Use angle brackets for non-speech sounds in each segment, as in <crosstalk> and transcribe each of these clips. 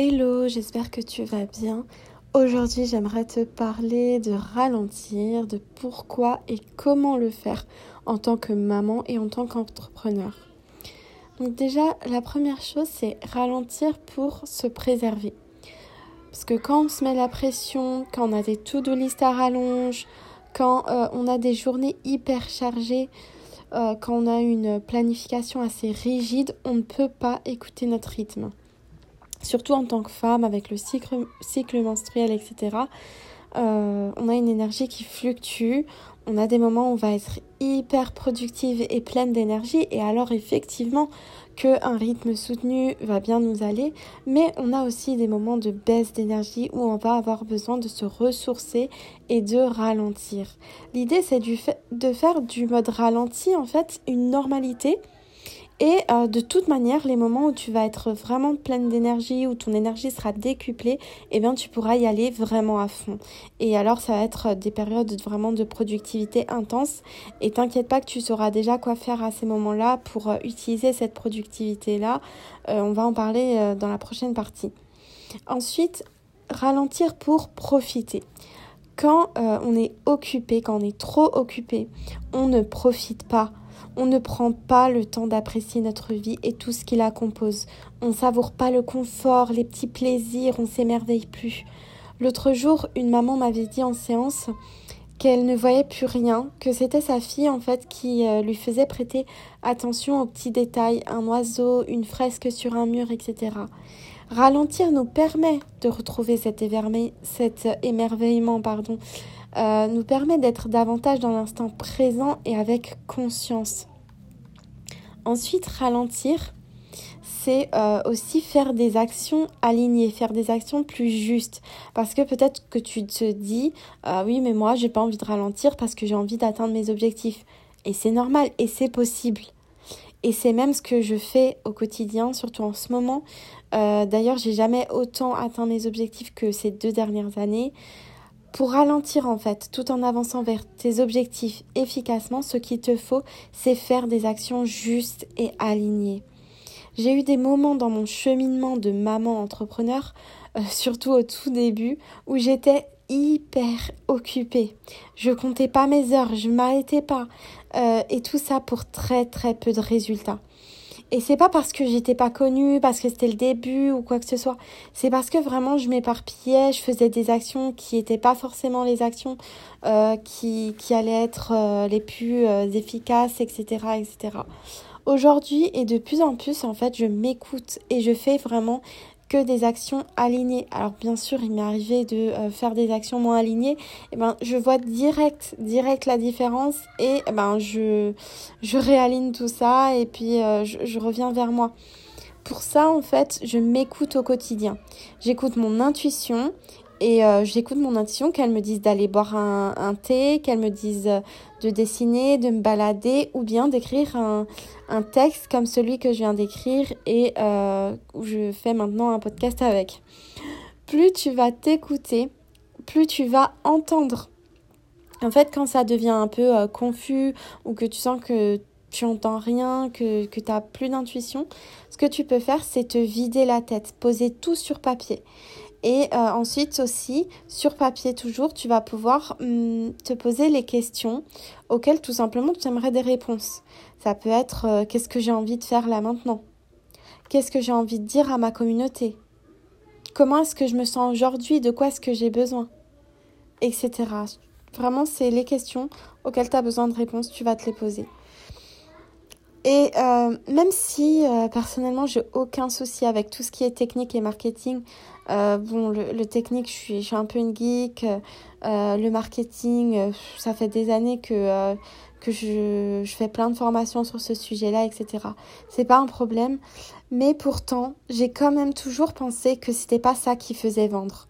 Hello, j'espère que tu vas bien. Aujourd'hui, j'aimerais te parler de ralentir, de pourquoi et comment le faire en tant que maman et en tant qu'entrepreneur. Donc déjà, la première chose, c'est ralentir pour se préserver. Parce que quand on se met la pression, quand on a des to-do list à rallonge, quand euh, on a des journées hyper chargées, euh, quand on a une planification assez rigide, on ne peut pas écouter notre rythme surtout en tant que femme avec le cycle, menstruel, etc. Euh, on a une énergie qui fluctue, on a des moments où on va être hyper productive et pleine d'énergie et alors effectivement qu'un rythme soutenu va bien nous aller, mais on a aussi des moments de baisse d'énergie où on va avoir besoin de se ressourcer et de ralentir. L'idée c'est de faire du mode ralenti en fait une normalité et euh, de toute manière, les moments où tu vas être vraiment pleine d'énergie, où ton énergie sera décuplée, eh bien tu pourras y aller vraiment à fond. Et alors ça va être des périodes vraiment de productivité intense. Et t'inquiète pas que tu sauras déjà quoi faire à ces moments-là pour euh, utiliser cette productivité-là. Euh, on va en parler dans la prochaine partie. Ensuite, ralentir pour profiter. Quand on est occupé, quand on est trop occupé, on ne profite pas on ne prend pas le temps d'apprécier notre vie et tout ce qui la compose. On savoure pas le confort, les petits plaisirs, on s'émerveille plus. L'autre jour, une maman m'avait dit en séance qu'elle ne voyait plus rien, que c'était sa fille en fait qui euh, lui faisait prêter attention aux petits détails, un oiseau, une fresque sur un mur, etc. Ralentir nous permet de retrouver cet, émerveillement, pardon, euh, nous permet d'être davantage dans l'instant présent et avec conscience. Ensuite, ralentir, c'est euh, aussi faire des actions alignées, faire des actions plus justes. Parce que peut-être que tu te dis, ah oui, mais moi, j'ai pas envie de ralentir parce que j'ai envie d'atteindre mes objectifs. Et c'est normal et c'est possible. Et c'est même ce que je fais au quotidien, surtout en ce moment. Euh, d'ailleurs, j'ai jamais autant atteint mes objectifs que ces deux dernières années. Pour ralentir en fait, tout en avançant vers tes objectifs efficacement, ce qu'il te faut, c'est faire des actions justes et alignées. J'ai eu des moments dans mon cheminement de maman entrepreneur, euh, surtout au tout début, où j'étais hyper occupée. Je comptais pas mes heures, je m'arrêtais pas. Euh, et tout ça pour très très peu de résultats. Et c'est pas parce que j'étais pas connue, parce que c'était le début ou quoi que ce soit. C'est parce que vraiment je m'éparpillais, je faisais des actions qui n'étaient pas forcément les actions euh, qui, qui allaient être euh, les plus efficaces, etc., etc. Aujourd'hui et de plus en plus, en fait, je m'écoute et je fais vraiment que des actions alignées. Alors bien sûr, il m'est arrivé de euh, faire des actions moins alignées. Et eh ben, je vois direct, direct la différence et eh ben, je, je réaligne tout ça et puis euh, je, je reviens vers moi. Pour ça, en fait, je m'écoute au quotidien. J'écoute mon intuition et euh, j'écoute mon intuition, qu'elle me dise d'aller boire un, un thé, qu'elle me dise euh, de dessiner, de me balader, ou bien d'écrire un, un, texte comme celui que je viens d'écrire et euh, où je fais maintenant un podcast avec. Plus tu vas t'écouter, plus tu vas entendre. En fait, quand ça devient un peu confus ou que tu sens que tu entends rien, que, que tu n'as plus d'intuition, ce que tu peux faire, c'est te vider la tête, poser tout sur papier. Et euh, ensuite aussi, sur papier toujours, tu vas pouvoir hum, te poser les questions auxquelles tout simplement tu aimerais des réponses. Ça peut être euh, qu'est-ce que j'ai envie de faire là maintenant? Qu'est-ce que j'ai envie de dire à ma communauté? Comment est-ce que je me sens aujourd'hui? De quoi est-ce que j'ai besoin? Etc. Vraiment, c'est les questions auxquelles tu as besoin de réponses, tu vas te les poser. Et euh, même si euh, personnellement j'ai aucun souci avec tout ce qui est technique et marketing, euh, bon le, technique je suis, je suis un peu une geek, le marketing ça fait des années que que je, je fais plein de formations sur ce sujet-là, etc. C'est pas un problème, mais pourtant j'ai quand même toujours pensé que c'était pas ça qui faisait vendre,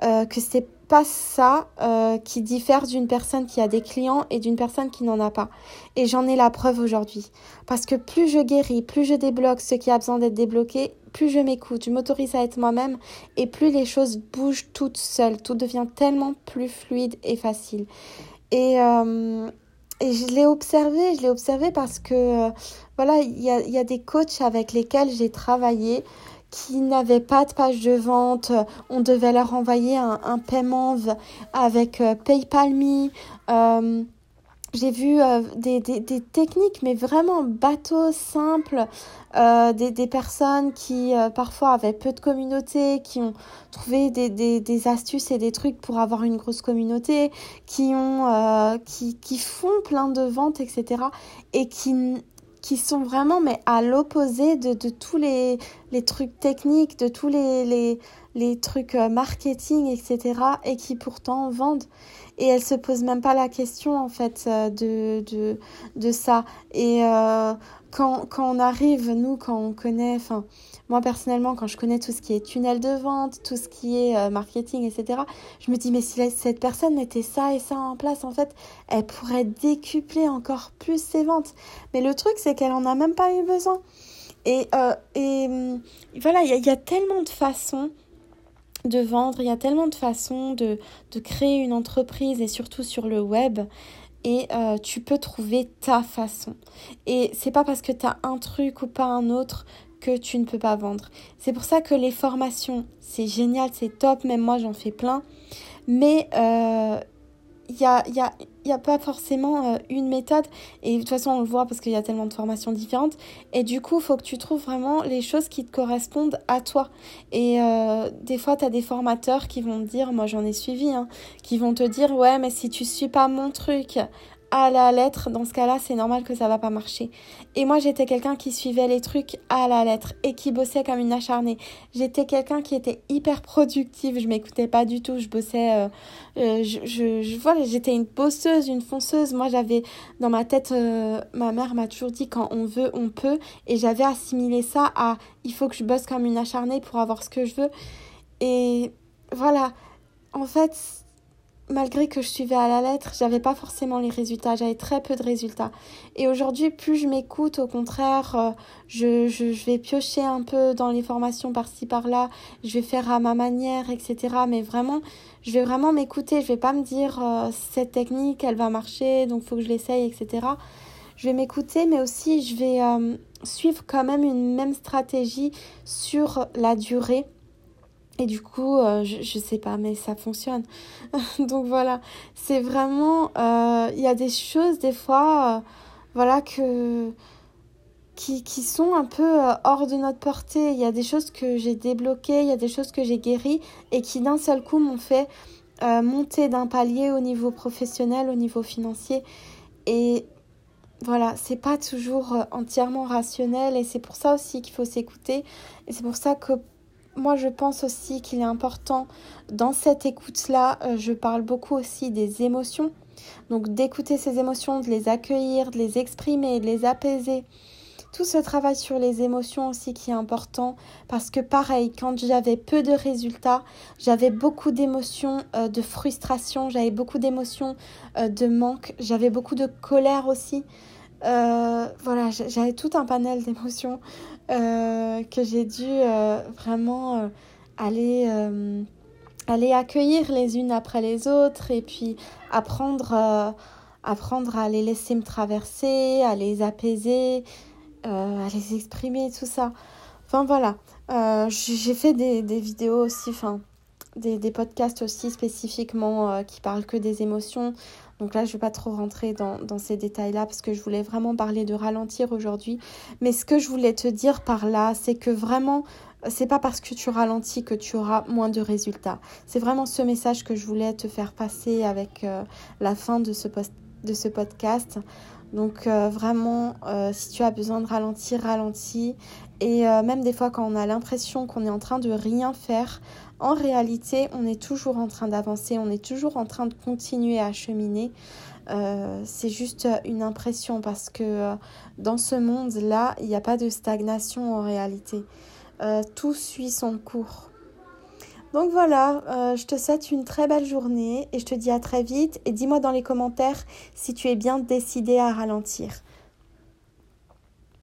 que c'était pas ça euh, qui diffère d'une personne qui a des clients et d'une personne qui n'en a pas. Et j'en ai la preuve aujourd'hui. Parce que plus je guéris, plus je débloque ce qui a besoin d'être débloqué, plus je m'écoute, je m'autorise à être moi-même et plus les choses bougent toutes seules. Tout devient tellement plus fluide et facile. Et, euh, je l'ai observé, je l'ai observé parce que, euh, voilà, il y a, y a des coachs avec lesquels j'ai travaillé qui n'avaient pas de page de vente. On devait leur envoyer un, paiement avec PayPal Me. j'ai vu des, des, des, techniques, mais vraiment bateaux, simples, euh, des, des, personnes qui euh, parfois avaient peu de communauté, qui ont trouvé des, astuces et des trucs pour avoir une grosse communauté, qui ont euh, qui, qui font plein de ventes, etc. et qui qui sont vraiment mais à l'opposé de, de tous les, les trucs techniques, de tous les, les, les trucs marketing, etc. et qui pourtant vendent et elles se posent même pas la question en fait de, de, de ça et euh, quand, quand on arrive, nous, quand on connaît, moi personnellement, quand je connais tout ce qui est tunnel de vente, tout ce qui est euh, marketing, etc., je me dis, mais si cette personne mettait ça et ça en place, en fait, elle pourrait décupler encore plus ses ventes. Mais le truc, c'est qu'elle en a même pas eu besoin. Et, euh, hum, voilà, il y, a tellement de façons de vendre, il y a tellement de façons de, de créer une entreprise et surtout sur le web et euh, tu peux trouver ta façon. Et c'est pas parce que tu as un truc ou pas un autre que tu ne peux pas vendre. C'est pour ça que les formations, c'est génial, c'est top, même moi j'en fais plein. Mais euh, il y a, y, a, y a, pas forcément euh, une méthode. Et de toute façon, on le voit parce qu'il y a tellement de formations différentes. Et du coup, il faut que tu trouves vraiment les choses qui te correspondent à toi. Et euh, des fois, tu as des formateurs qui vont te dire, moi j'en ai suivi, hein, qui vont te dire, ouais, mais si tu suis pas mon truc à la lettre, dans ce cas-là, c'est normal que ça va pas marcher. Et moi, j'étais quelqu'un qui suivait les trucs à la lettre et qui bossait comme une acharnée. J'étais quelqu'un qui était hyper productive. Je m'écoutais pas du tout. Je bossais, euh, euh, je, je, voilà, j'étais une bosseuse, une fonceuse. Moi, j'avais dans ma tête, euh, ma mère m'a toujours dit quand on veut, on peut. Et j'avais assimilé ça à il faut que je bosse comme une acharnée pour avoir ce que je veux. Et voilà. En fait, malgré que je suivais à la lettre, j'avais pas forcément les résultats, j'avais très peu de résultats. Et aujourd'hui, plus je m'écoute, au contraire, euh, je, je, vais piocher un peu dans les formations par-ci par-là, je vais faire à ma manière, etc. Mais vraiment, je vais vraiment m'écouter, je vais pas me dire euh, cette technique, elle va marcher, donc faut que je l'essaye, etc. Je vais m'écouter, mais aussi je vais euh, suivre quand même une même stratégie sur la durée et du coup, euh, je, je sais pas, mais ça fonctionne. <laughs> Donc voilà, c'est vraiment, euh, il y a des choses des fois, euh, voilà que qui, qui sont un peu hors de notre portée. Il y a des choses que j'ai débloquées, il y a des choses que j'ai guéries et qui d'un seul coup m'ont fait monter d'un palier au niveau professionnel, au niveau financier. Et voilà, c'est pas toujours entièrement rationnel et c'est pour ça aussi qu'il faut s'écouter. Et c'est pour ça que moi, je pense aussi qu'il est important dans cette écoute-là, euh, je parle beaucoup aussi des émotions. Donc d'écouter ces émotions, de les accueillir, de les exprimer, de les apaiser. Tout ce travail sur les émotions aussi qui est important parce que pareil, quand j'avais peu de résultats, j'avais beaucoup d'émotions euh, de frustration, j'avais beaucoup d'émotions euh, de manque, j'avais beaucoup de colère aussi. Voilà, j'avais tout un panel d'émotions euh, que j'ai dû euh, vraiment euh, aller, aller accueillir les unes après les autres et puis apprendre, apprendre à les laisser me traverser, à les apaiser, à les exprimer, tout ça. Enfin voilà, j'ai fait des, des, vidéos aussi, des, des, podcasts aussi spécifiquement qui parlent que des émotions. Donc là, je ne vais pas trop rentrer dans, ces détails-là parce que je voulais vraiment parler de ralentir aujourd'hui. Mais ce que je voulais te dire par là, c'est que vraiment, c'est pas parce que tu ralentis que tu auras moins de résultats. C'est vraiment ce message que je voulais te faire passer avec euh, la fin de ce, post de ce podcast. Donc euh, vraiment, euh, si tu as besoin de ralentir, ralentis. Et même des fois quand on a l'impression qu'on est en train de rien faire, en réalité, on est toujours en train d'avancer, on est toujours en train de continuer à cheminer. Euh, c'est juste une impression parce que euh, dans ce monde-là, il n'y a pas de stagnation en réalité. Euh, tout suit son cours. Donc voilà, je te souhaite une très belle journée et je te dis à très vite et dis-moi dans les commentaires si tu es bien décidé à ralentir.